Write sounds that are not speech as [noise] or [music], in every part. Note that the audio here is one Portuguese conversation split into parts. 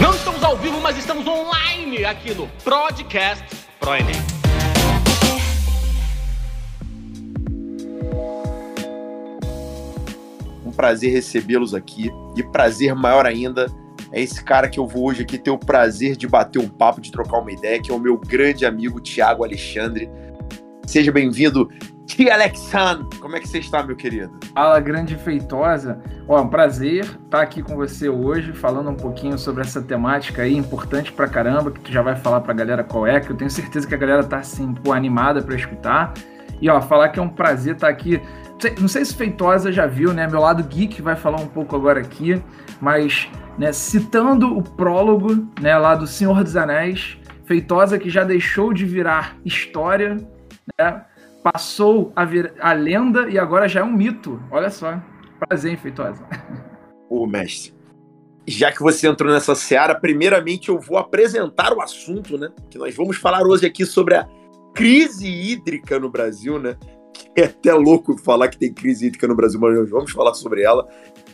Não estamos ao vivo, mas estamos online aqui no Podcast Pro Enem. Um prazer recebê-los aqui e prazer maior ainda é esse cara que eu vou hoje aqui ter o prazer de bater um papo, de trocar uma ideia, que é o meu grande amigo Tiago Alexandre. Seja bem-vindo, Tia Alexandre. Como é que você está, meu querido? Fala, grande feitosa. Ó, um prazer estar aqui com você hoje, falando um pouquinho sobre essa temática aí, importante pra caramba, que tu já vai falar pra galera qual é, que eu tenho certeza que a galera tá, assim, pô, animada pra escutar. E, ó, falar que é um prazer estar aqui. Não sei se Feitosa já viu, né? Meu lado geek vai falar um pouco agora aqui, mas né, citando o prólogo né, lá do Senhor dos Anéis, Feitosa que já deixou de virar história, né, passou a vir a lenda e agora já é um mito. Olha só. Prazer, Feitosa. [laughs] Ô, mestre. Já que você entrou nessa seara, primeiramente eu vou apresentar o assunto, né? Que nós vamos falar hoje aqui sobre a crise hídrica no Brasil, né? Que é até louco falar que tem crise hídrica no Brasil, mas nós vamos falar sobre ela.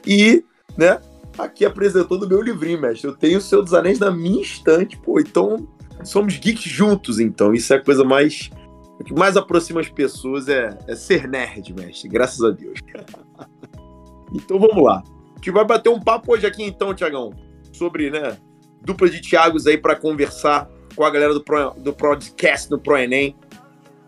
E, né, aqui apresentando o meu livrinho, mestre. Eu tenho o Seu dos Anéis na minha estante, pô. Então, somos geeks juntos, então. Isso é a coisa mais. O que mais aproxima as pessoas é, é ser nerd, mestre. Graças a Deus. [laughs] então vamos lá. A gente vai bater um papo hoje aqui, então, Tiagão, sobre, né, dupla de Tiagos aí para conversar com a galera do, Pro, do podcast do ProEnem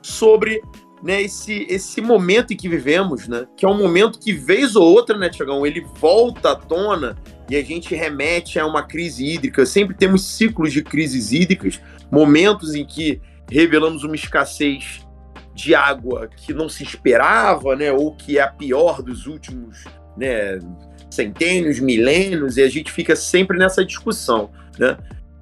sobre né, esse, esse momento em que vivemos, né? Que é um momento que, vez ou outra, né, Tiagão, ele volta à tona e a gente remete a uma crise hídrica. Sempre temos ciclos de crises hídricas, momentos em que revelamos uma escassez de água que não se esperava, né? Ou que é a pior dos últimos né, centênios, milênios, e a gente fica sempre nessa discussão, né?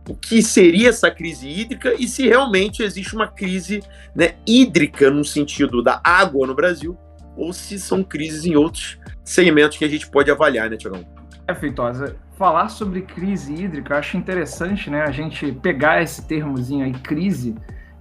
o que seria essa crise hídrica e se realmente existe uma crise né, hídrica no sentido da água no Brasil ou se são crises em outros segmentos que a gente pode avaliar, né, Tiagão? É, Feitosa, falar sobre crise hídrica, acho interessante, né, a gente pegar esse termozinho aí, crise,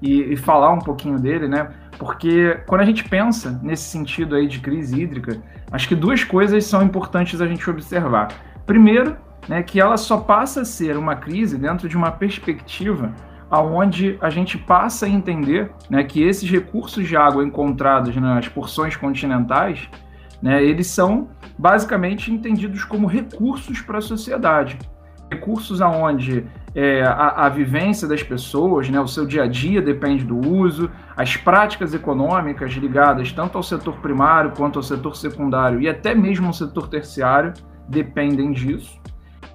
e, e falar um pouquinho dele, né, porque quando a gente pensa nesse sentido aí de crise hídrica, acho que duas coisas são importantes a gente observar. Primeiro, né, que ela só passa a ser uma crise dentro de uma perspectiva aonde a gente passa a entender né, que esses recursos de água encontrados nas porções continentais, né, eles são basicamente entendidos como recursos para a sociedade. Recursos aonde é, a, a, vivência das pessoas, né, o seu dia a dia depende do uso, as práticas econômicas ligadas tanto ao setor primário quanto ao setor secundário e até mesmo ao setor terciário dependem disso.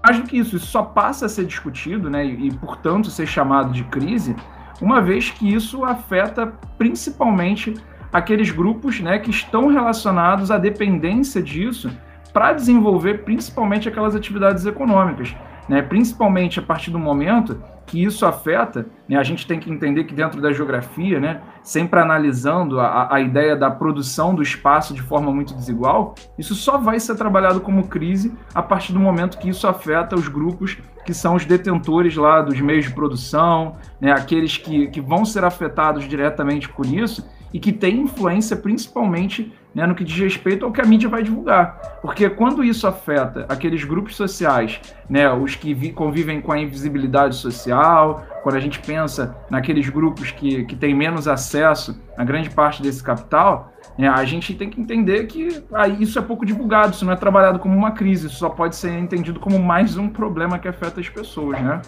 Mais do que isso, isso só passa a ser discutido, né, e, e portanto ser chamado de crise, uma vez que isso afeta principalmente aqueles grupos né, que estão relacionados à dependência disso para desenvolver principalmente aquelas atividades econômicas né? principalmente a partir do momento que isso afeta, né? a gente tem que entender que dentro da geografia, né? sempre analisando a, a ideia da produção do espaço de forma muito desigual, isso só vai ser trabalhado como crise a partir do momento que isso afeta os grupos que são os detentores lá dos meios de produção, né? aqueles que, que vão ser afetados diretamente por isso e que têm influência principalmente né, no que diz respeito ao que a mídia vai divulgar. Porque quando isso afeta aqueles grupos sociais, né, os que convivem com a invisibilidade social, quando a gente pensa naqueles grupos que, que têm menos acesso a grande parte desse capital, né, a gente tem que entender que aí isso é pouco divulgado, isso não é trabalhado como uma crise, isso só pode ser entendido como mais um problema que afeta as pessoas, né?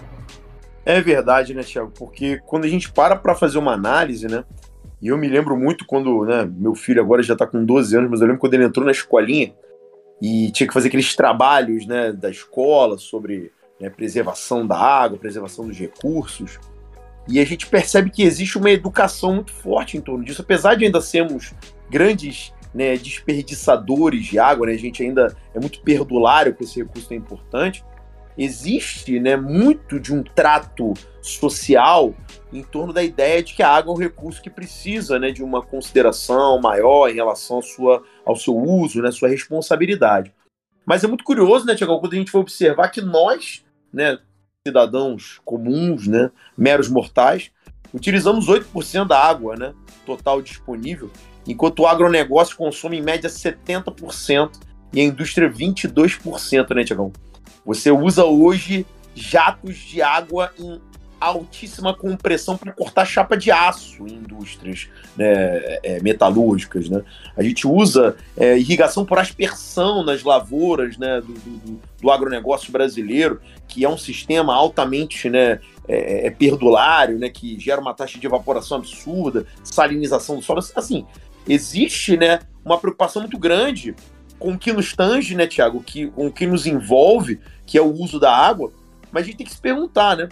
É verdade, né, Tiago? Porque quando a gente para para fazer uma análise, né, e eu me lembro muito quando, né, meu filho agora já está com 12 anos, mas eu lembro quando ele entrou na escolinha e tinha que fazer aqueles trabalhos, né, da escola sobre né, preservação da água, preservação dos recursos. E a gente percebe que existe uma educação muito forte em torno disso, apesar de ainda sermos grandes né, desperdiçadores de água, né, a gente ainda é muito perdulário com esse recurso tão importante existe né, muito de um trato social em torno da ideia de que a água é um recurso que precisa né, de uma consideração maior em relação à sua, ao seu uso, né, sua responsabilidade. Mas é muito curioso, né, Tiago, quando a gente for observar que nós, né, cidadãos comuns, né, meros mortais, utilizamos 8% da água né, total disponível, enquanto o agronegócio consome em média 70% e a indústria 22%, né, Tiagão? Você usa hoje jatos de água em altíssima compressão para cortar chapa de aço em indústrias né, é, metalúrgicas. Né? A gente usa é, irrigação por aspersão nas lavouras né, do, do, do, agronegócio brasileiro, que é um sistema altamente né, é, é, perdulário, né, que gera uma taxa de evaporação absurda, salinização do solo. Assim, existe né, uma preocupação muito grande com o que nos tange, né, Tiago, que, com o que nos envolve, que é o uso da água, mas a gente tem que se perguntar, né?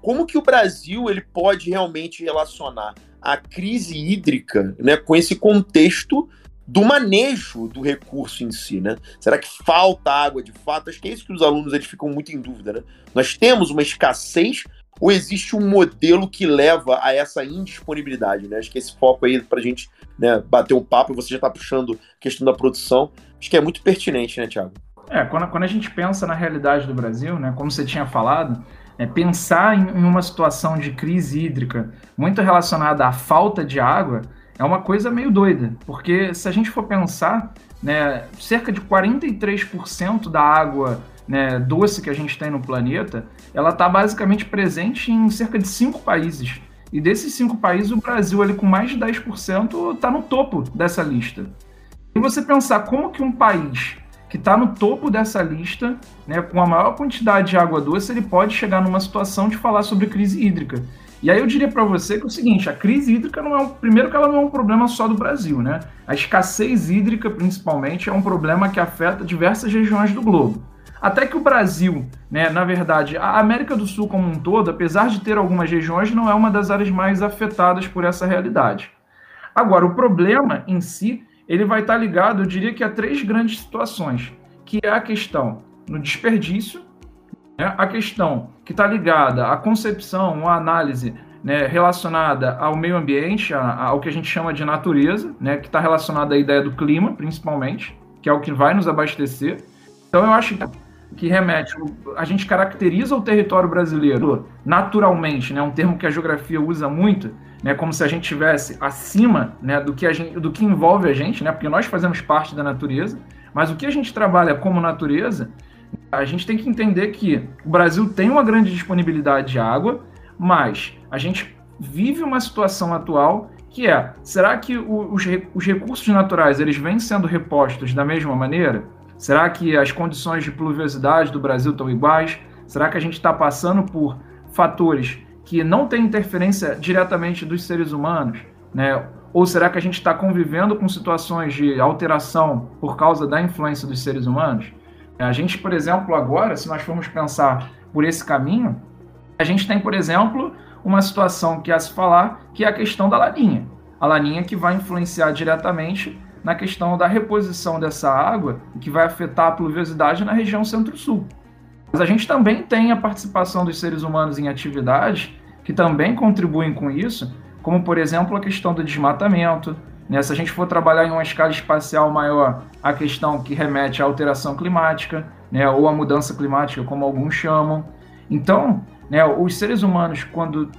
Como que o Brasil ele pode realmente relacionar a crise hídrica né, com esse contexto do manejo do recurso em si, né? Será que falta água de fato? Acho que é isso que os alunos eles ficam muito em dúvida, né? Nós temos uma escassez ou existe um modelo que leva a essa indisponibilidade, né? Acho que esse foco aí para a gente né, bater um papo, você já está puxando a questão da produção, acho que é muito pertinente, né, Tiago? É, quando, quando a gente pensa na realidade do Brasil, né, como você tinha falado, é, pensar em, em, uma situação de crise hídrica muito relacionada à falta de água é uma coisa meio doida, porque se a gente for pensar, né, cerca de 43% da água né, doce que a gente tem no planeta, ela está basicamente presente em cerca de cinco países. E desses cinco países, o Brasil, ali, com mais de 10%, está no topo dessa lista. E você pensar como que um país que está no topo dessa lista, né, com a maior quantidade de água doce, ele pode chegar numa situação de falar sobre crise hídrica. E aí eu diria para você que é o seguinte, a crise hídrica não é um, primeiro que ela não é um problema só do Brasil, né? A escassez hídrica, principalmente, é um problema que afeta diversas regiões do globo. Até que o Brasil, né, na verdade, a América do Sul como um todo, apesar de ter algumas regiões, não é uma das áreas mais afetadas por essa realidade. Agora, o problema em si ele vai estar ligado, eu diria que a três grandes situações, que é a questão no desperdício, né, a questão que está ligada à concepção, à análise né, relacionada ao meio ambiente, a, ao que a gente chama de natureza, né, que está relacionada à ideia do clima, principalmente, que é o que vai nos abastecer. Então eu acho que remete, a gente caracteriza o território brasileiro naturalmente, né, um termo que a geografia usa muito, né, como se a gente estivesse acima né, do, que a gente, do que envolve a gente, né, porque nós fazemos parte da natureza, mas o que a gente trabalha como natureza, a gente tem que entender que o Brasil tem uma grande disponibilidade de água, mas a gente vive uma situação atual que é, será que os, os recursos naturais eles vêm sendo repostos da mesma maneira? Será que as condições de pluviosidade do Brasil estão iguais? Será que a gente está passando por fatores que não tem interferência diretamente dos seres humanos, né? Ou será que a gente está convivendo com situações de alteração por causa da influência dos seres humanos? A gente, por exemplo, agora, se nós formos pensar por esse caminho, a gente tem, por exemplo, uma situação que há se falar, que é a questão da laninha. A laninha que vai influenciar diretamente na questão da reposição dessa água, que vai afetar a pluviosidade na região centro-sul. Mas a gente também tem a participação dos seres humanos em atividades que também contribuem com isso, como por exemplo a questão do desmatamento. Né? Se a gente for trabalhar em uma escala espacial maior, a questão que remete à alteração climática, né? ou à mudança climática, como alguns chamam. Então, né, os seres humanos, quando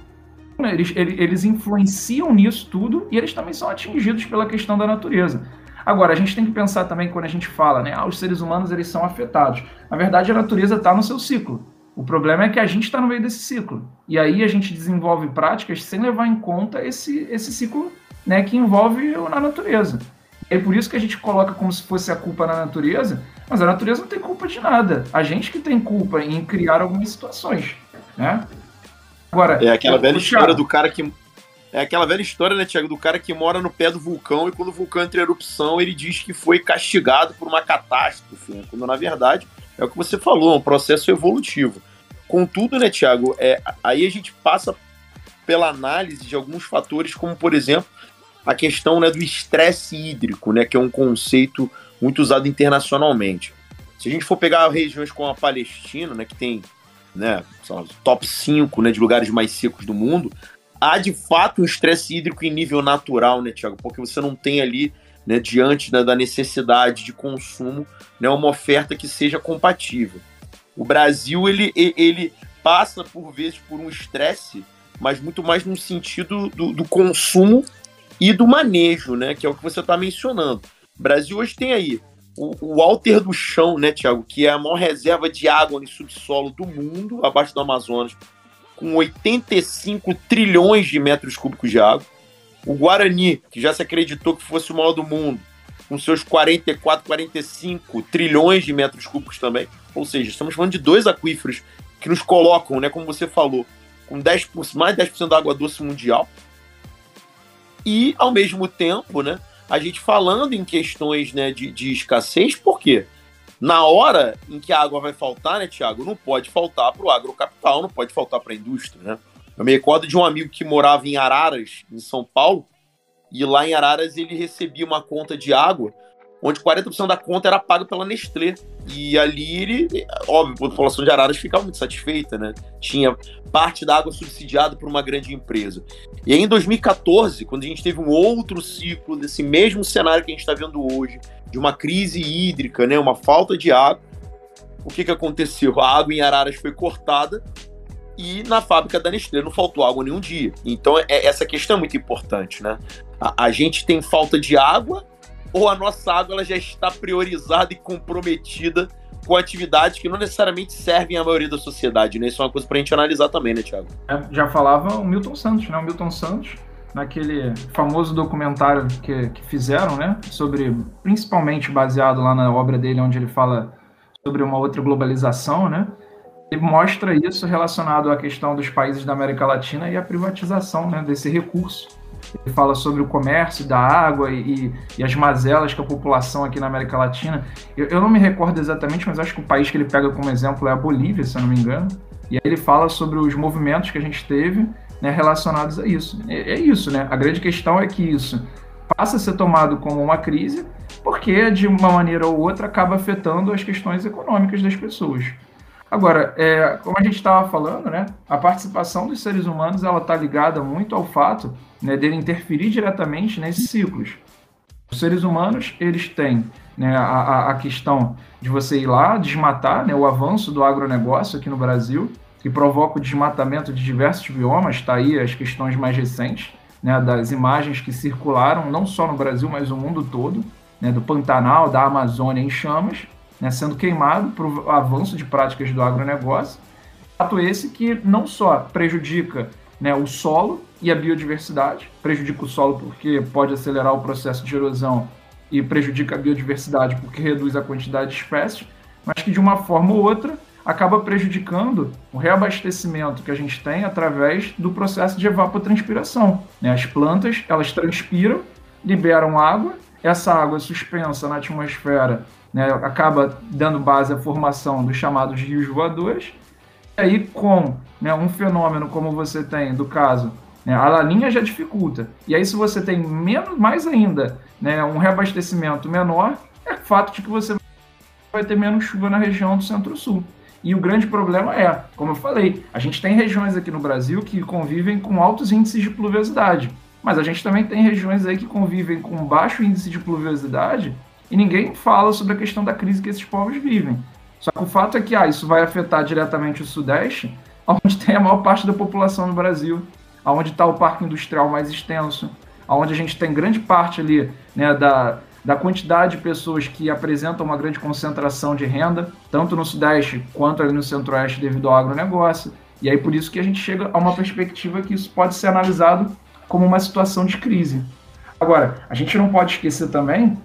eles, eles influenciam nisso tudo e eles também são atingidos pela questão da natureza. Agora, a gente tem que pensar também quando a gente fala, né? Ah, os seres humanos eles são afetados. Na verdade, a natureza está no seu ciclo. O problema é que a gente está no meio desse ciclo. E aí a gente desenvolve práticas sem levar em conta esse, esse ciclo né, que envolve a natureza. É por isso que a gente coloca como se fosse a culpa na natureza, mas a natureza não tem culpa de nada. A gente que tem culpa em criar algumas situações. Né? Agora, é aquela velha história do cara que é aquela velha história, né, Tiago, do cara que mora no pé do vulcão e quando o vulcão entra em erupção, ele diz que foi castigado por uma catástrofe, né? quando na verdade é o que você falou, é um processo evolutivo. Contudo, né, Tiago, é, aí a gente passa pela análise de alguns fatores, como por exemplo a questão né, do estresse hídrico, né, que é um conceito muito usado internacionalmente. Se a gente for pegar regiões como a Palestina, né, que tem né, top 5 né, de lugares mais secos do mundo, há de fato um estresse hídrico em nível natural, né, Tiago? Porque você não tem ali, né, diante né, da necessidade de consumo, né, uma oferta que seja compatível. O Brasil, ele, ele passa, por vezes, por um estresse, mas muito mais no sentido do, do consumo e do manejo, né, que é o que você está mencionando. O Brasil hoje tem aí o, o Alter do Chão, né, Tiago, que é a maior reserva de água no subsolo do mundo, abaixo do Amazonas, com 85 trilhões de metros cúbicos de água. O Guarani, que já se acreditou que fosse o maior do mundo, com seus 44, 45 trilhões de metros cúbicos também. Ou seja, estamos falando de dois aquíferos que nos colocam, né, como você falou, com 10%, mais de 10% da água doce mundial. E, ao mesmo tempo, né, a gente falando em questões né, de, de escassez, por quê? Na hora em que a água vai faltar, né, Tiago, não pode faltar para o agrocapital, não pode faltar para a indústria, né? Eu me recordo de um amigo que morava em Araras, em São Paulo, e lá em Araras ele recebia uma conta de água, onde 40% da conta era paga pela Nestlé. E ali ele, óbvio, a população de Araras ficava muito satisfeita, né? Tinha parte da água subsidiada por uma grande empresa. E aí em 2014, quando a gente teve um outro ciclo desse mesmo cenário que a gente está vendo hoje, de uma crise hídrica, né, uma falta de água. O que, que aconteceu? A água em Araras foi cortada e na fábrica da Nestlé não faltou água nenhum dia. Então é, essa questão é muito importante, né? A, a, gente tem falta de água ou a nossa água ela já está priorizada e comprometida com atividades que não necessariamente servem à maioria da sociedade, né? Isso é uma coisa para a gente analisar também, né, Tiago? É, já falava o Milton Santos, né? O Milton Santos naquele famoso documentário que, que fizeram, né? Sobre, principalmente baseado lá na obra dele, onde ele fala sobre uma outra globalização, né? Ele mostra isso relacionado à questão dos países da América Latina e a privatização né, desse recurso. Ele fala sobre o comércio da água e, e, as mazelas que a população aqui na América Latina. Eu, eu, não me recordo exatamente, mas acho que o país que ele pega como exemplo é a Bolívia, se eu não me engano. E aí ele fala sobre os movimentos que a gente teve né, relacionados a isso. É, é, isso, né? A grande questão é que isso passa a ser tomado como uma crise, porque de uma maneira ou outra acaba afetando as questões econômicas das pessoas. Agora, é, como a gente estava falando, né, a participação dos seres humanos ela está ligada muito ao fato né, dele interferir diretamente nesses ciclos. Os seres humanos eles têm né, a, a questão de você ir lá desmatar né, o avanço do agronegócio aqui no Brasil, que provoca o desmatamento de diversos biomas, está aí as questões mais recentes, né, das imagens que circularam, não só no Brasil, mas no mundo todo, né, do Pantanal, da Amazônia em chamas, né, sendo queimado por avanço de práticas do agronegócio. Fato esse que não só prejudica né, o solo e a biodiversidade, prejudica o solo porque pode acelerar o processo de erosão e prejudica a biodiversidade porque reduz a quantidade de espécies, mas que de uma forma ou outra acaba prejudicando o reabastecimento que a gente tem através do processo de evapotranspiração. Né? As plantas, elas transpiram, liberam água, essa água suspensa na atmosfera né, acaba dando base à formação dos chamados rios voadores, e aí com né, um fenômeno como você tem, do caso, né, a laninha já dificulta, e aí se você tem menos, mais ainda né, um reabastecimento menor, é fato de que você vai ter menos chuva na região do centro-sul. E o grande problema é, como eu falei, a gente tem regiões aqui no Brasil que convivem com altos índices de pluviosidade, mas a gente também tem regiões aí que convivem com baixo índice de pluviosidade e ninguém fala sobre a questão da crise que esses povos vivem. Só que o fato é que ah, isso vai afetar diretamente o Sudeste, [laughs] onde tem a maior parte da população no Brasil, onde está o parque industrial mais extenso, onde a gente tem grande parte ali né, da, da quantidade de pessoas que apresentam uma grande concentração de renda, tanto no Sudeste quanto ali no Centro-Oeste, devido ao agronegócio. E aí por isso que a gente chega a uma perspectiva que isso pode ser analisado como uma situação de crise. Agora, a gente não pode esquecer também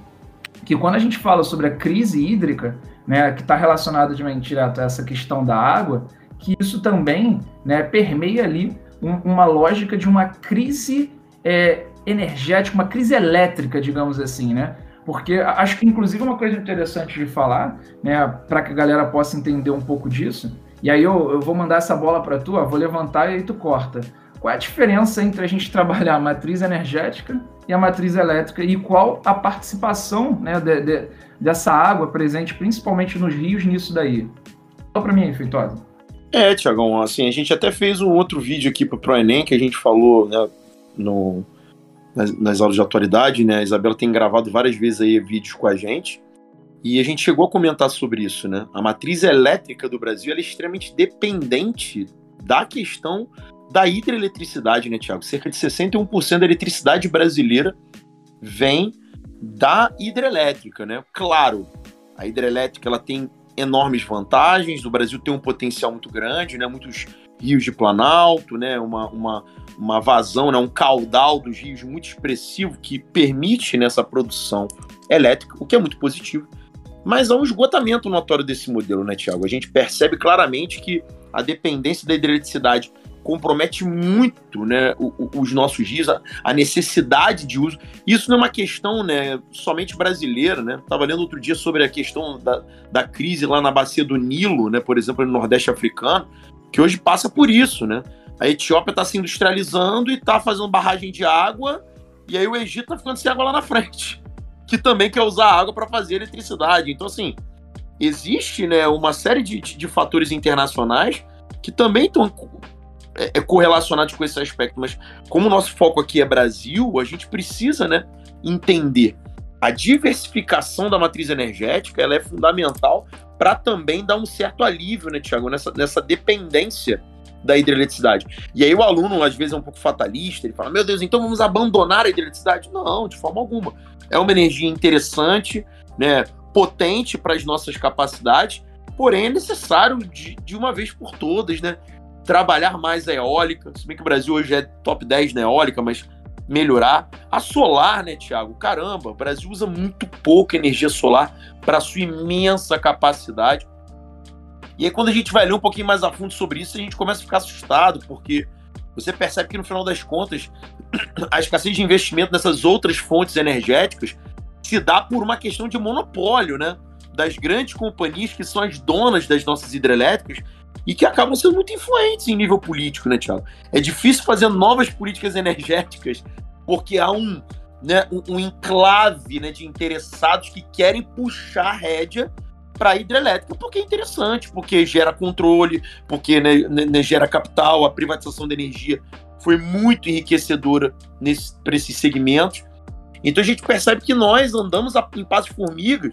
que quando a gente fala sobre a crise hídrica, né, que está relacionada de direto a essa questão da água, que isso também né, permeia ali um, uma lógica de uma crise é, energética, uma crise elétrica, digamos assim, né? Porque acho que, inclusive, uma coisa interessante de falar, né, para que a galera possa entender um pouco disso, e aí eu, eu vou mandar essa bola para tu, ó, vou levantar e aí tu corta. Qual é a diferença entre a gente [laughs] trabalhar a matriz energética e a matriz elétrica e qual a participação né, de, de, dessa água presente, principalmente nos rios, nisso daí? Fala para mim, Feitosa. É, Tiagão, assim, a gente até fez um outro vídeo aqui para o Enem que a gente falou né, no, nas, nas, aulas de atualidade, né? A Isabela tem gravado várias vezes aí vídeos com a gente. E a gente chegou a comentar sobre isso, né? A matriz elétrica do Brasil é extremamente dependente da questão da hidroeletricidade, né, Tiago? Cerca de 61% da eletricidade brasileira vem da hidrelétrica, né? Claro, a hidrelétrica ela tem enormes vantagens, o Brasil tem um potencial muito grande, né? Muitos rios de planalto, né? Uma, uma, uma vazão, né? um caudal dos rios muito expressivo que permite nessa produção elétrica, o que é muito positivo. Mas há um esgotamento notório desse modelo, né, Tiago? A gente percebe claramente que a dependência da hidreletricidade compromete muito né, os nossos rios, a necessidade de uso. Isso não é uma questão né, somente brasileira. Né? Estava lendo outro dia sobre a questão da, da crise lá na bacia do Nilo, né, por exemplo, no Nordeste africano, que hoje passa por isso. Né? A Etiópia está se industrializando e está fazendo barragem de água, e aí o Egito está ficando sem água lá na frente, [laughs] que também quer usar água para fazer eletricidade. Então, assim, existe né, uma série de, de fatores internacionais que também estão é, é correlacionados com esse aspecto, mas como o nosso foco aqui é Brasil, a gente precisa né, entender a diversificação da matriz energética, ela é fundamental para também dar um certo alívio, né, Tiago, nessa, nessa dependência da hidroeletricidade. E aí o aluno, às vezes, é um pouco fatalista, ele fala, meu Deus, então vamos abandonar a hidroeletricidade? Não, de forma alguma. É uma energia interessante, né, potente para as nossas capacidades, porém é necessário de, de uma vez por todas, né, trabalhar mais a eólica, se bem que o Brasil hoje é top 10 na eólica, mas melhorar. A solar, né, Tiago? Caramba, o Brasil usa muito pouca energia solar para sua imensa capacidade. E aí, quando a gente vai ler um pouquinho mais a fundo sobre isso, a gente começa a ficar assustado, porque você percebe que no final das contas, [clears throat] a escassez de investimento nessas outras fontes energéticas se dá por uma questão de monopólio, né? Das grandes companhias que são as donas das nossas hidrelétricas e que acabam sendo muito influentes em nível político, né, Tiago? É difícil fazer novas políticas energéticas porque há um, né, um, um enclave né, de interessados que querem puxar a rédea para a hidrelétrica, porque é interessante, porque gera controle, porque né, né, né, gera capital, a privatização da energia foi muito enriquecedora para esses segmentos. Então a gente percebe que nós andamos a, em passos formigas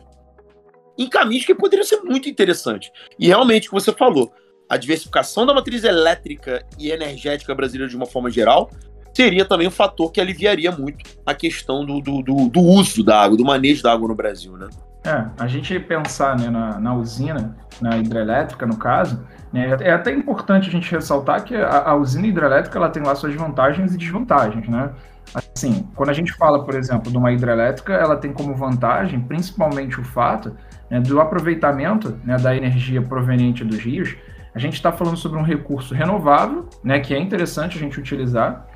em caminhos que poderiam ser muito interessantes. E realmente, o que você falou, a diversificação da matriz elétrica e energética brasileira de uma forma geral seria também um fator que aliviaria muito a questão do, do, do, do uso da água, do manejo da água no Brasil, né? É, a gente pensar né, na, na, usina, na hidrelétrica, no caso, né, é até importante a gente ressaltar que a, a, usina hidrelétrica ela tem lá suas vantagens e desvantagens, né? Assim, quando a gente fala, por exemplo, de uma hidrelétrica, ela tem como vantagem, principalmente o fato né, do aproveitamento né, da energia proveniente dos rios, a gente está falando sobre um recurso renovável, né, que é interessante a gente utilizar.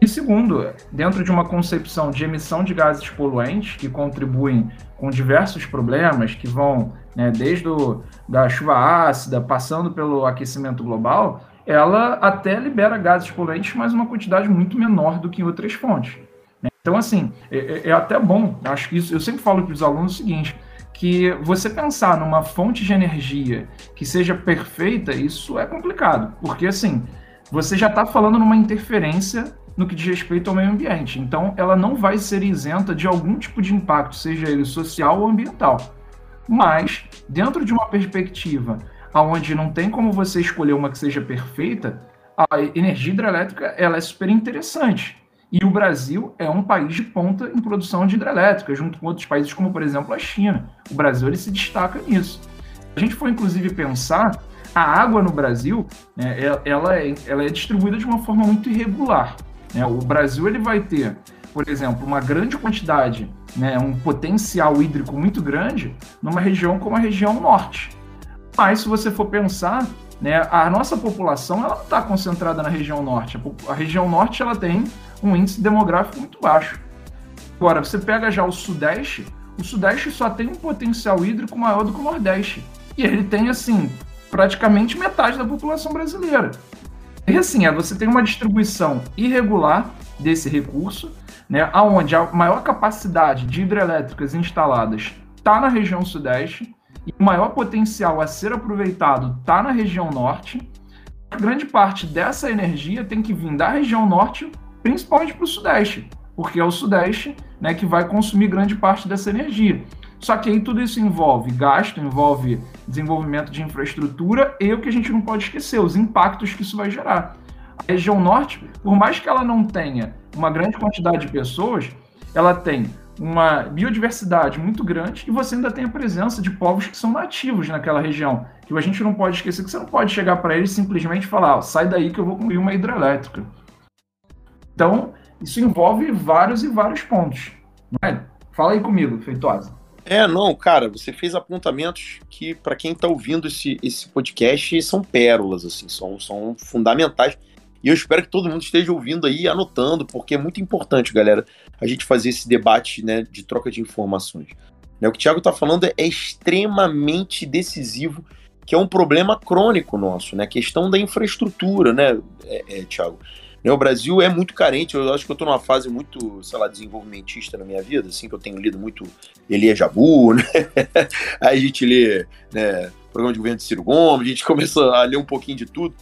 E segundo, dentro de uma concepção de emissão de gases poluentes que contribuem com diversos problemas que vão né, desde o, da chuva ácida, passando pelo aquecimento global, ela até libera gases poluentes, mas uma quantidade muito menor do que em outras fontes. Né? Então, assim, é, é, é até bom, acho que isso, eu sempre falo para os alunos o seguinte, que você pensar numa fonte de energia que seja perfeita, isso é complicado, porque assim, você já está falando numa interferência no que diz respeito ao meio ambiente. Então, ela não vai ser isenta de algum tipo de impacto, seja ele social ou ambiental. Mas, dentro de uma perspectiva onde não tem como você escolher uma que seja perfeita, a energia hidrelétrica ela é super interessante. E o Brasil é um país de ponta em produção de hidrelétrica, junto com outros países, como por exemplo a China. O Brasil ele se destaca nisso. A gente foi inclusive pensar a água no Brasil, né, ela, é, ela é distribuída de uma forma muito irregular. Né? O Brasil ele vai ter, por exemplo, uma grande quantidade, né, um potencial hídrico muito grande numa região como a região norte. Mas se você for pensar, né, a nossa população ela não está concentrada na região norte. A, a região norte ela tem um índice demográfico muito baixo. Agora, você pega já o Sudeste, o Sudeste só tem um potencial hídrico maior do que o Nordeste. E ele tem, assim, praticamente metade da população brasileira. E assim, é, você tem uma distribuição irregular desse recurso, né, onde a maior capacidade de hidrelétricas instaladas está na região Sudeste e o maior potencial a ser aproveitado está na região Norte. Grande parte dessa energia tem que vir da região Norte principalmente para o Sudeste, porque é o Sudeste né, que vai consumir grande parte dessa energia. Só que aí tudo isso envolve gasto, envolve desenvolvimento de infraestrutura e o que a gente não pode esquecer, os impactos que isso vai gerar. A região norte, por mais que ela não tenha uma grande quantidade de pessoas, ela tem uma biodiversidade muito grande e você ainda tem a presença de povos que são nativos naquela região. Que a gente não pode esquecer que você não pode chegar para eles e simplesmente falar, sai daí que eu vou construir uma hidrelétrica. Então, isso envolve vários e vários pontos. É? Fala aí comigo, Feitosa. É, não, cara, você fez apontamentos que, para quem está ouvindo esse, esse podcast, são pérolas, assim, são, são fundamentais. E eu espero que todo mundo esteja ouvindo aí, anotando, porque é muito importante, galera, a gente fazer esse debate né, de troca de informações. Né, o que o Thiago está falando é, extremamente decisivo, que é um problema crônico nosso, né? A questão da infraestrutura, né, é, é, Thiago? Né, o Brasil é muito carente, eu acho que eu estou numa fase muito, sei lá, desenvolvimentista na minha vida, assim, que eu tenho lido muito Elia Jabu, [laughs] né? Aí a gente lê né, programa de governo de Ciro Gomes, a gente começa a ler um pouquinho de tudo.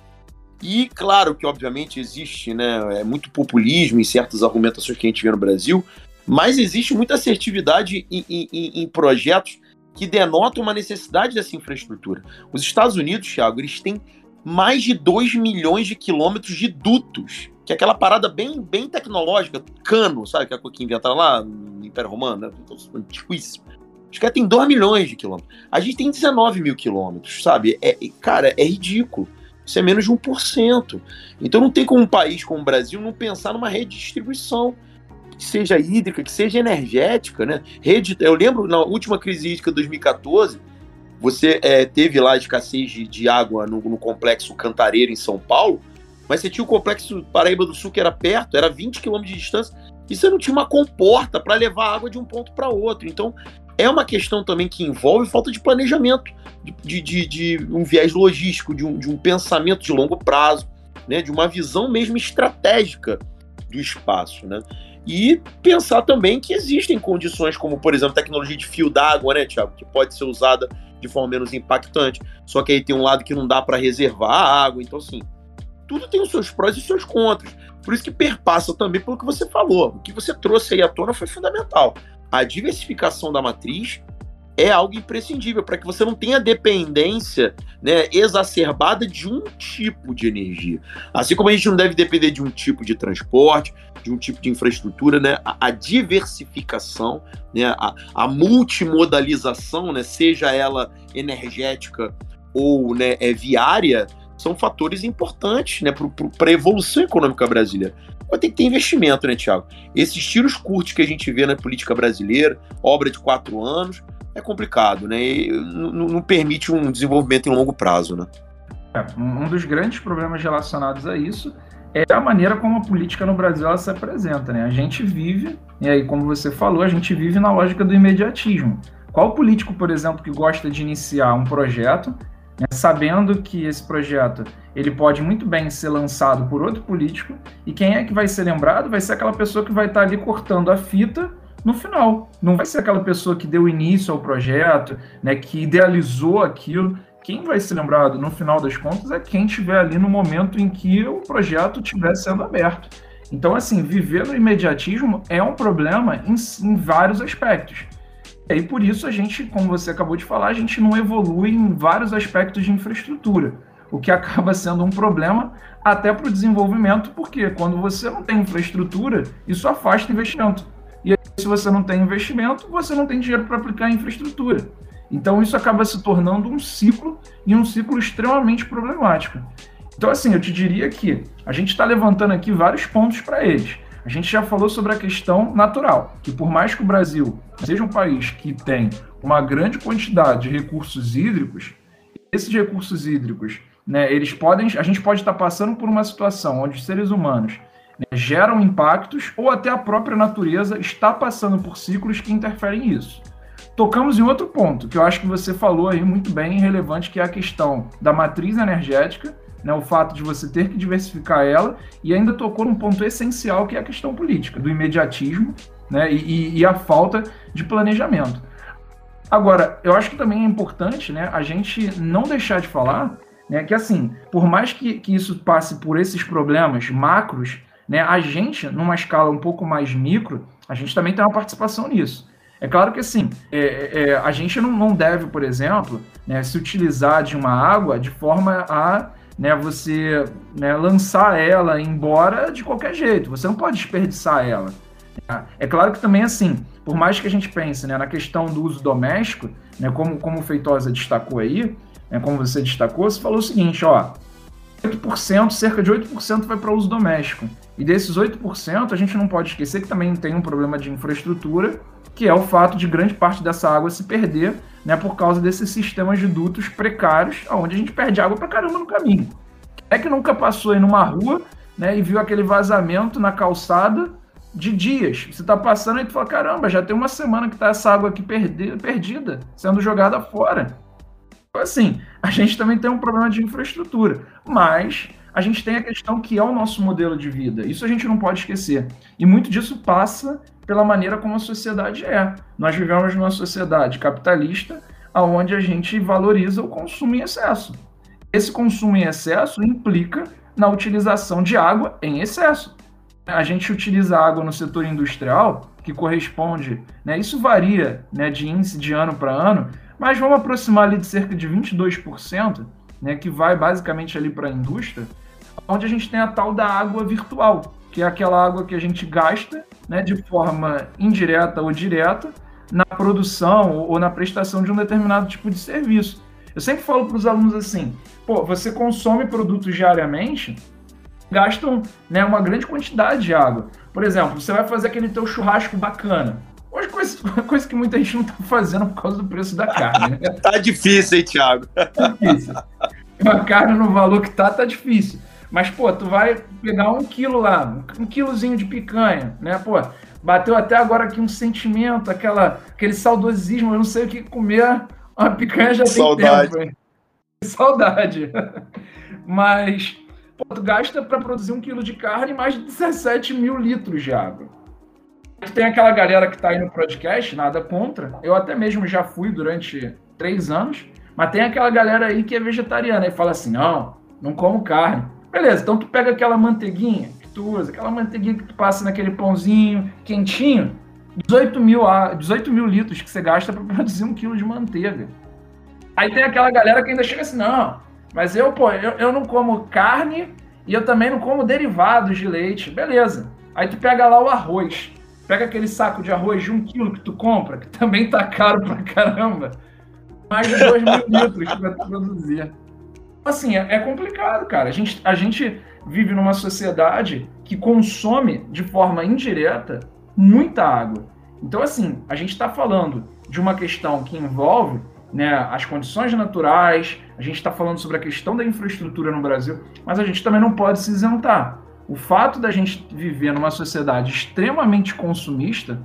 E claro que, obviamente, existe né, é muito populismo em certas argumentações que a gente vê no Brasil, mas existe muita assertividade em, em, em projetos que denotam uma necessidade dessa infraestrutura. Os Estados Unidos, Thiago, eles têm mais de 2 milhões de quilômetros de dutos que é aquela parada bem, bem tecnológica, cano, sabe? Que é a que inventaram lá no Império Romano, né? Então, antiquíssimo. Os caras têm 2 milhões de quilômetros. A gente tem 19 mil quilômetros, sabe? É, cara, é ridículo. Isso é menos de 1%. Então não tem como um país como o Brasil não pensar numa rede de distribuição que seja hídrica, que seja energética, né? Rede, eu lembro na última crise hídrica de 2014, você é, teve lá a escassez de, de água no, no complexo Cantareira em São Paulo, mas você tinha o complexo Paraíba do Sul, que era perto, era 20 quilômetros de distância, e você não tinha uma comporta para levar água de um ponto para outro. Então, é uma questão também que envolve falta de planejamento, de, de, de um viés logístico, de um, de um, pensamento de longo prazo, né, de uma visão mesmo estratégica do espaço. Né? E pensar também que existem condições, como, por exemplo, tecnologia de fio d'água, né, Tiago, que pode ser usada de forma menos impactante, só que aí tem um lado que não dá para reservar a água. Então, assim, tudo tem os seus prós e os seus contras. Por isso que perpassa também pelo que você falou. O que você trouxe aí à tona foi fundamental. A diversificação da matriz é algo imprescindível para que você não tenha dependência né, exacerbada de um tipo de energia. Assim como a gente não deve depender de um tipo de transporte, de um tipo de infraestrutura, né, a, a diversificação, né, a, a, multimodalização, né, seja ela energética ou né, é viária, são fatores importantes né, para a evolução econômica brasileira. Mas tem que ter investimento, né, Tiago? Esses tiros curtos que a gente vê na política brasileira, obra de quatro anos, é complicado, né? E não, permite um desenvolvimento em longo prazo, né? É, um dos grandes problemas relacionados a isso é a maneira como a política no Brasil ela se apresenta, né? A gente vive, e aí, como você falou, a gente vive na lógica do imediatismo. Qual político, por exemplo, que gosta de iniciar um projeto né, sabendo que esse projeto ele pode muito bem ser lançado por outro político e quem é que vai ser lembrado vai ser aquela pessoa que vai estar ali cortando a fita no final. Não vai ser aquela pessoa que deu início ao projeto, né, que idealizou aquilo. Quem vai ser lembrado no final das contas é quem estiver ali no momento em que o projeto estiver sendo aberto. Então, assim, viver no imediatismo é um problema em, em vários aspectos. E por isso a gente, como você acabou de falar, a gente não evolui em vários aspectos de infraestrutura, o que [laughs] acaba sendo um problema até para o desenvolvimento, porque quando você não tem infraestrutura, isso afasta investimento. E aí, se você não tem investimento, você não tem dinheiro para aplicar em infraestrutura. Então isso acaba se tornando um ciclo e um ciclo extremamente problemático. Então, assim, eu te diria que a gente está levantando aqui vários pontos para eles. A gente já falou sobre a questão natural, que por mais que o Brasil seja um país que tem uma grande quantidade de recursos hídricos, esses recursos hídricos, né, eles podem, a gente pode estar passando por uma situação onde os seres humanos né, geram impactos ou até a própria natureza está passando por ciclos que interferem nisso. Tocamos em outro ponto, que eu acho que você falou aí muito bem, relevante, que é a questão da matriz energética né, o fato de você ter que diversificar ela, e ainda tocou num ponto essencial que é a questão política, do imediatismo né, e, e a falta de planejamento. Agora, eu acho que também é importante né, a gente não deixar de falar né, que, assim, por mais que, que isso passe por esses problemas macros, né, a gente, numa escala um pouco mais micro, a gente também tem uma participação nisso. É claro que assim, é, é, a gente não, não deve, por exemplo, né, se utilizar de uma água de forma a né, você né, lançar ela embora de qualquer jeito. Você não pode desperdiçar ela. É claro que também, assim, por mais que a gente pense né, na questão do uso doméstico, né, como, como o Feitosa destacou aí, né, como você destacou, você falou o seguinte, ó, 8%, cerca de 8% vai para uso doméstico. E desses 8%, a gente não pode esquecer que também tem um problema de infraestrutura, que é o fato de grande parte dessa água se perder né, por causa desses sistemas de dutos precários, onde a gente perde água para caramba no caminho. É que nunca passou aí numa rua né, e viu aquele vazamento na calçada de dias. Você está passando e tu fala, caramba, já tem uma semana que está essa água aqui perdida, sendo jogada fora. Então, assim, a gente também tem um problema de infraestrutura, mas a gente tem a questão que é o nosso modelo de vida. Isso a gente não pode esquecer. E muito disso passa pela maneira como a sociedade é. Nós vivemos numa sociedade capitalista onde a gente valoriza o consumo em excesso. Esse consumo em excesso implica na utilização de água em excesso. A gente utiliza água no setor industrial, que corresponde, né, isso varia né, de índice de ano para ano, mas vamos aproximar ali de cerca de 22%, né, que vai basicamente ali para a indústria, onde a gente tem a tal da água virtual, que é aquela água que a gente gasta né, de forma indireta ou direta na produção ou na prestação de um determinado tipo de serviço. Eu sempre falo para os alunos assim: pô, você consome produtos diariamente, gastam né, uma grande quantidade de água. Por exemplo, você vai fazer aquele teu churrasco bacana. Hoje, coisa, [laughs] coisa que muita gente não está fazendo por causa do preço da carne. Né? [laughs] tá difícil, hein, Thiago? Tá difícil. Uma carne no valor que tá, tá difícil. Mas, pô, tu vai pegar um quilo lá, um quilozinho de picanha, né? Pô, bateu até agora aqui um sentimento, aquela, aquele saudosismo, eu não sei o que comer, uma picanha já tem Saudade. tempo. Hein? [laughs] Saudade. [laughs] Mas, pô, tu gasta para produzir um quilo de carne mais de 17 mil litros de água. Tem aquela galera que tá aí no podcast, nada contra. Eu até mesmo já fui durante três anos, mas tem aquela galera aí que é vegetariana e fala assim: não, não como carne. Beleza, então tu pega aquela manteiguinha que tu usa, aquela manteiguinha que tu passa naquele pãozinho quentinho, 18 mil, 18 mil litros que você gasta para [laughs] produzir um quilo de manteiga. Aí tem aquela galera que ainda chega assim, não, mas eu, pô, eu, eu não como carne e eu também não como derivados de leite. Beleza. Aí tu pega lá o arroz. Pega aquele saco de arroz de um quilo que tu compra, que também tá caro pra caramba. Mais de 2 mil litros pra tu produzir assim, é, é, complicado, cara. A gente, a gente vive numa sociedade que consome de forma indireta muita água. Então, assim, a gente está falando de uma questão que envolve né, as condições naturais, a gente está falando sobre a questão da infraestrutura no Brasil, mas a gente também não pode se isentar. O fato da gente viver numa sociedade extremamente consumista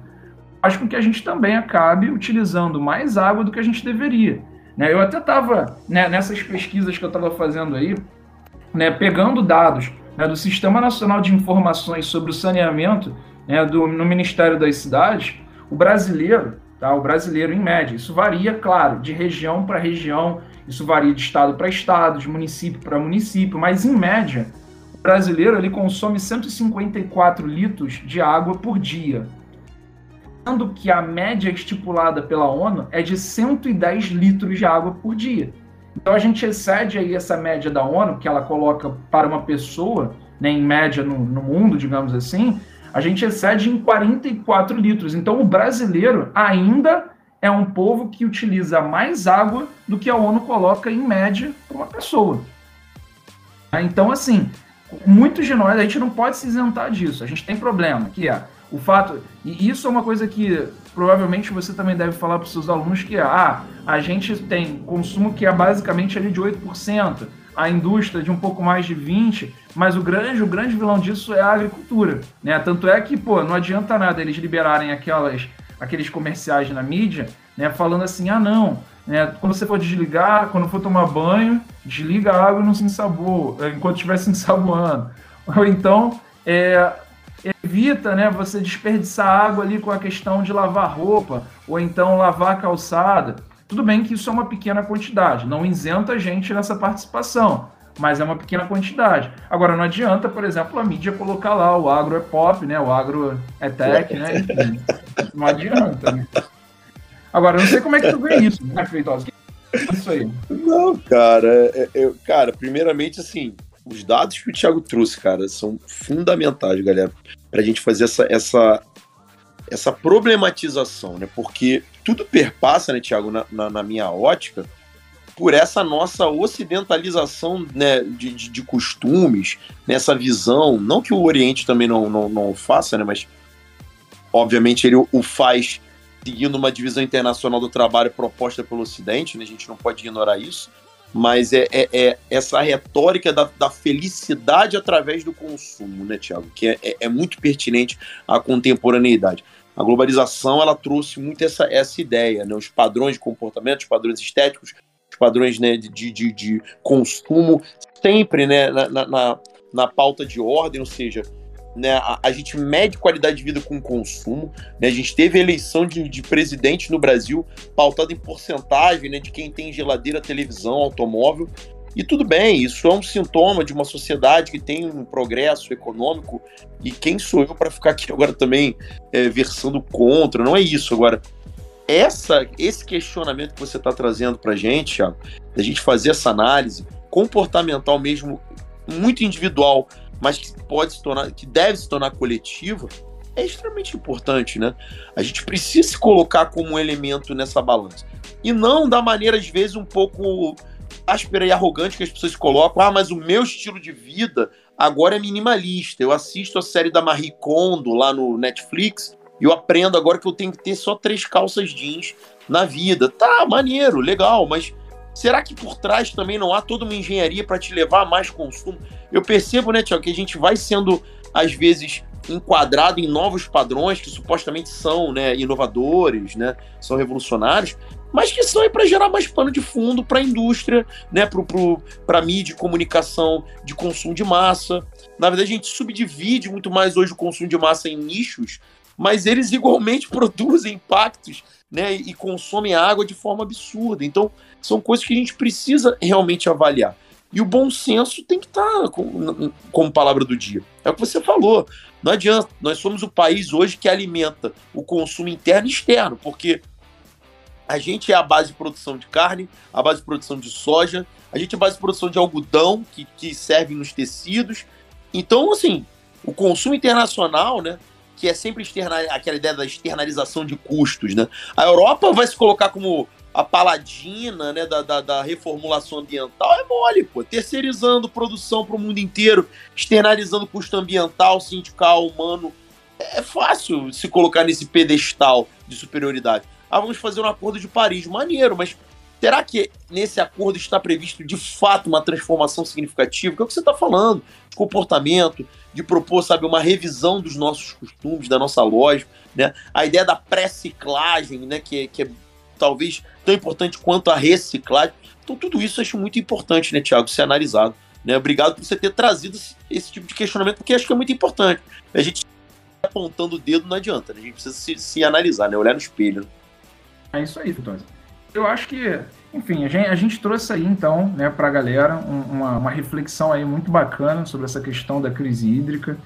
faz com que a gente também acabe utilizando mais água do que a gente deveria. Né? Eu até estava, né, nessas pesquisas que eu estava fazendo aí, né, pegando dados né, do Sistema Nacional de Informações sobre o Saneamento né, do, no Ministério das Cidades, o brasileiro, tá, o brasileiro em média, isso varia, claro, de região para região, isso varia de estado para estado, de município para município, mas em média, o brasileiro ele consome 154 litros de água por dia sendo que a média estipulada pela ONU é de 110 litros de água por dia. Então a gente excede aí essa média da ONU, que ela coloca para uma pessoa, né, em média no, no mundo, digamos assim, a gente excede em 44 litros. Então o brasileiro ainda é um povo que utiliza mais água do que a ONU coloca em média para uma pessoa. Então, assim, muitos de nós, a gente não pode se isentar disso. A gente tem problema, que é o fato, e isso é uma coisa que provavelmente você também deve falar para os seus alunos, que ah, a gente tem consumo que é basicamente ali de 8%, a indústria de um pouco mais de 20%, mas o grande, o grande vilão disso é a agricultura. Né? Tanto é que, pô, não adianta nada eles liberarem aquelas, aqueles comerciais na mídia, né, falando assim, ah, não, né, quando você for desligar, quando for tomar banho, desliga a água e não se ensaboa, enquanto estiver se ensaboando. [laughs] Ou então, é, evita né, você desperdiçar água ali com a questão de lavar roupa ou então lavar calçada. Tudo bem que isso é uma pequena quantidade, não isenta a gente nessa participação, mas é uma pequena quantidade. Agora, não adianta, por exemplo, a mídia colocar lá o agro é pop, né, o agro é tech, né, enfim, não adianta. Né? Agora, eu não sei como é que tu vê isso, né, Feitosa? Isso aí. Não, cara, é, é, cara, primeiramente, assim, os dados que o Thiago trouxe, cara, são fundamentais, galera, para a gente fazer essa, essa essa problematização, né? Porque tudo perpassa, né, Tiago, na, na, na, minha ótica, por essa nossa ocidentalização né, de, de, de, costumes, nessa visão, não que o Oriente também não, não, não faça, né? Mas obviamente ele o faz seguindo uma divisão internacional do trabalho proposta pelo Ocidente, né? A gente não pode ignorar isso mas é, é, é, essa retórica da, da, felicidade através do consumo, né, Tiago? Que é, é, é, muito pertinente à contemporaneidade. A globalização ela trouxe muito essa, essa ideia, né? Os padrões de comportamento, os padrões estéticos, os padrões né, de, de, de consumo, sempre né, na, na, na pauta de ordem, ou seja, né, a, a, gente mede qualidade de vida com consumo. Né, a gente teve eleição de, de presidente no Brasil pautada em porcentagem né, de quem tem geladeira, televisão, automóvel. E tudo bem, isso é um sintoma de uma sociedade que tem um progresso econômico. E quem sou eu para ficar aqui agora também é, versando contra? Não é isso. Agora, essa, esse questionamento que você está trazendo para a gente, Thiago, da gente fazer essa análise comportamental mesmo, muito individual, mas que pode se tornar, que deve se tornar coletiva, é extremamente importante, né? A gente precisa se colocar como um elemento nessa balança. E não da maneira, às vezes, um pouco áspera e arrogante que as pessoas colocam. Ah, mas o meu estilo de vida agora é minimalista. Eu assisto a série da Marie Kondo lá no Netflix e eu aprendo agora que eu tenho que ter só três calças jeans na vida. Tá, maneiro, legal, mas será que por trás também não há toda uma engenharia para te levar a mais consumo? Eu percebo, né, Tiago, que a gente vai sendo, às vezes, enquadrado em novos padrões que supostamente são né, inovadores, né, são revolucionários, mas que são para gerar mais pano de fundo para a indústria, né, para a mídia, comunicação de consumo de massa. Na verdade, a gente subdivide muito mais hoje o consumo de massa em nichos, mas eles igualmente [laughs] produzem impactos né, e consomem água de forma absurda. Então, são coisas que a gente precisa realmente avaliar. E o bom senso tem que estar tá como, palavra do dia. É o que você falou. Não adianta. Nós somos o país hoje que alimenta o consumo interno e externo, porque a gente é a base de produção de carne, a base de produção de soja, a gente é a base de produção de algodão, que, que serve nos tecidos. Então, assim, o consumo internacional, né? Que é sempre aquela ideia da externalização de custos, né? A Europa vai se colocar como a paladina né, da, da, da, reformulação ambiental é mole, pô. Terceirizando produção para o mundo inteiro, externalizando custo ambiental, sindical, humano. É fácil se colocar nesse pedestal de superioridade. Ah, vamos fazer um acordo de Paris. Maneiro, mas será que nesse acordo está previsto de fato uma transformação significativa? Que é o que você está falando, de comportamento, de propor, sabe, uma revisão dos nossos costumes, da nossa lógica, né? A ideia da pré-ciclagem, né, que, é, que é talvez tão importante quanto a reciclagem. Então, tudo isso eu acho muito importante, né, Tiago, ser analisado. Né? Obrigado por você ter trazido esse, tipo de questionamento, porque acho que é muito importante. A gente apontando o dedo não adianta, né? a gente precisa se, se, analisar, né? olhar no espelho. Né? É isso aí, Vitória. Eu acho que, enfim, a gente, a gente trouxe aí, então, né, para a galera um, uma, uma reflexão aí muito bacana sobre essa questão da crise hídrica.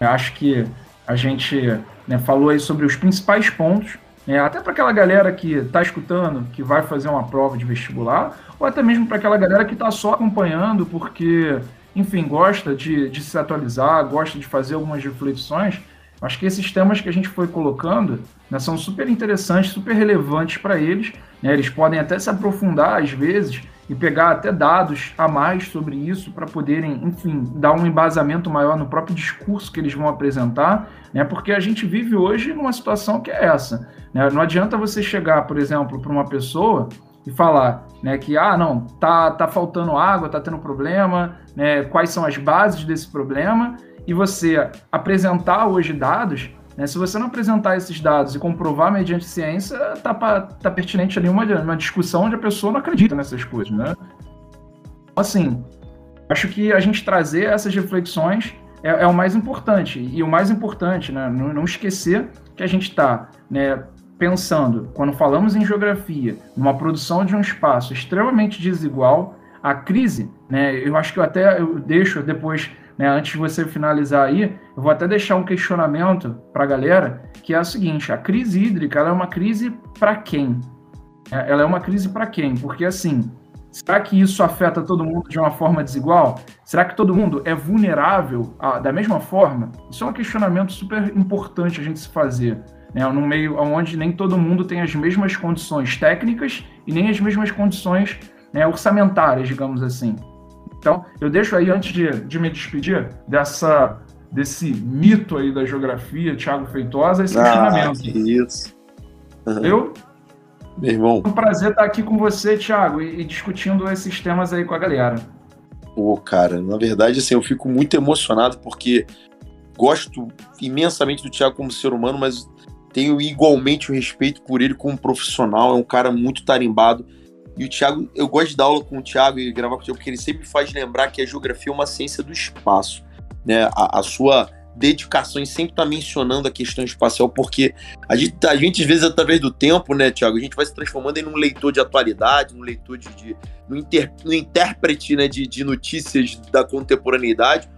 Eu acho que a gente né, falou aí sobre os principais pontos é, até para aquela galera que está escutando, que vai fazer uma prova de vestibular, ou até mesmo para aquela galera que está só acompanhando porque, enfim, gosta de, de se atualizar, gosta de fazer algumas reflexões. Acho que esses temas que a gente foi colocando né, são super interessantes, super relevantes para eles. Né, eles podem até se aprofundar às vezes e pegar até dados a mais sobre isso para poderem, enfim, dar um embasamento maior no próprio discurso que eles vão apresentar, né? Porque a gente vive hoje numa situação que é essa. Né? Não adianta você chegar, por exemplo, para uma pessoa e falar, né, que ah, não, tá tá faltando água, tá tendo problema, né? Quais são as bases desse problema? E você apresentar hoje dados né? Se você não apresentar esses dados e comprovar mediante ciência, tá, tá pertinente ali uma, uma discussão onde a pessoa não acredita nessas coisas, né? Então, assim, acho que a gente trazer essas reflexões é, é o mais importante. E o mais importante, né? Não, não esquecer que a gente está né, pensando, quando falamos em geografia, numa produção de um espaço extremamente desigual, a crise, né? Eu acho que eu até eu deixo depois né, antes de você finalizar aí, eu vou até deixar um questionamento para a galera, que é o seguinte: a crise hídrica é uma crise para quem? É, ela é uma crise para quem? Porque assim, será que isso afeta todo mundo de uma forma desigual? Será que todo mundo é vulnerável a, da mesma forma? Isso é um questionamento super importante a gente se fazer. né, meio onde nem todo mundo tem as mesmas condições técnicas e nem as mesmas condições né, orçamentárias, digamos assim. Então, eu deixo aí, antes de, de me despedir, dessa, desse mito aí da geografia, Thiago Feitosa, esse ah, isso. Uhum. Eu? Meu irmão. É um prazer estar aqui com você, Thiago, e, e discutindo esses temas aí com a galera. Pô, cara, na verdade, assim, eu fico muito emocionado porque gosto imensamente do Thiago como ser humano, mas tenho igualmente o respeito por ele como profissional. É um cara muito tarimbado. E o Thiago, eu gosto de dar aula com o Thiago e gravar com o Thiago porque ele sempre faz lembrar que a geografia é uma ciência do espaço. Né? A, a sua dedicação em sempre estar tá mencionando a questão espacial, porque a gente, a gente, às vezes, através do tempo, né, Tiago, a gente vai se transformando em um leitor de atualidade, um leitor de. de no, inter, no intérprete né, de, de notícias da contemporaneidade.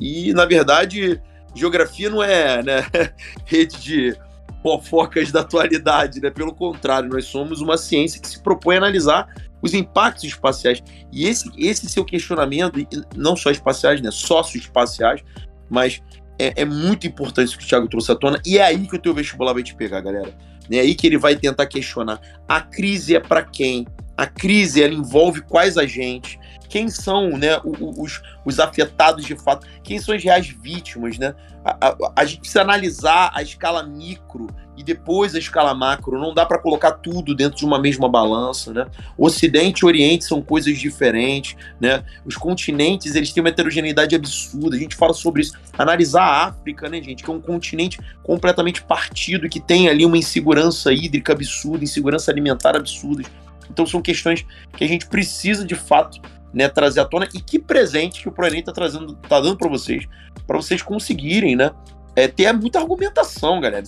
E, na verdade, geografia não é né, [laughs] rede de fofocas da atualidade, né? Pelo contrário, nós somos uma ciência que se propõe a analisar os impactos espaciais. E esse, esse seu questionamento, não só espaciais, né? Socioespaciais, mas é, é, muito importante isso que o Thiago trouxe à tona, e é aí que o teu vestibular vai te pegar, galera. É aí que ele vai tentar questionar. A crise é para quem? A crise ela envolve quais agentes? Quem são né, os, os afetados de fato? Quem são as reais vítimas? Né? A, a, a gente precisa analisar a escala micro e depois a escala macro. Não dá para colocar tudo dentro de uma mesma balança, né? Ocidente e Oriente são coisas diferentes, né? Os continentes, eles têm uma heterogeneidade absurda. A gente fala sobre isso. Analisar a África, né, gente, que é um continente completamente partido, que tem ali uma insegurança hídrica absurda, insegurança alimentar absurda. Então são questões que a gente precisa de fato né, trazer à tona e que presente que o ProEnem está trazendo, tá dando para vocês, para vocês conseguirem, né, é, ter muita argumentação, galera.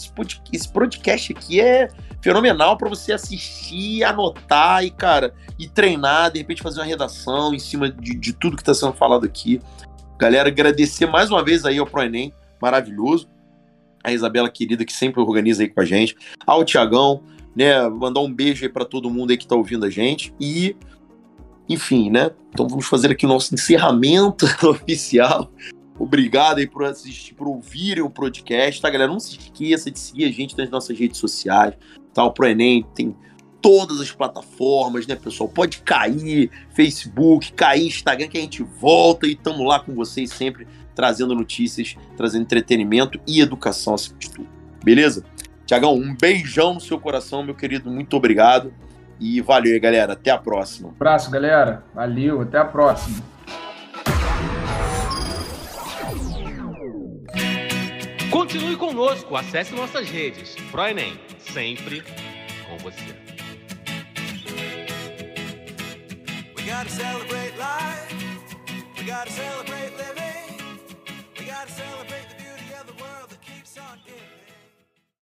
Esse podcast, aqui é fenomenal para você assistir, anotar e, cara, e treinar, de repente fazer uma redação em cima de, de tudo que está sendo falado aqui. Galera, agradecer mais uma vez aí ao ProEnem, maravilhoso. A Isabela querida que sempre organiza aí com a gente. Ao Tiagão, né? Mandar um beijo aí para todo mundo aí que está ouvindo a gente. E, enfim, né? Então vamos fazer aqui o nosso encerramento [laughs] oficial Obrigado aí por assistir, por ouvirem o podcast, tá, galera? Não se esqueça de seguir a gente nas nossas redes sociais, tá? O ProEnem tem todas as plataformas, né, pessoal? Pode cair Facebook, cair Instagram, que a gente volta e estamos lá com vocês sempre trazendo notícias, trazendo entretenimento e educação acima de tudo. Beleza? Tiagão, um beijão no seu coração, meu querido. Muito obrigado. E valeu aí, galera. Até a próxima. Um abraço, galera. Valeu. Até a próxima. Continue conosco, acesse nossas redes. ProEnem, sempre com você. We gotta celebrate life, we gotta celebrate living, we gotta celebrate.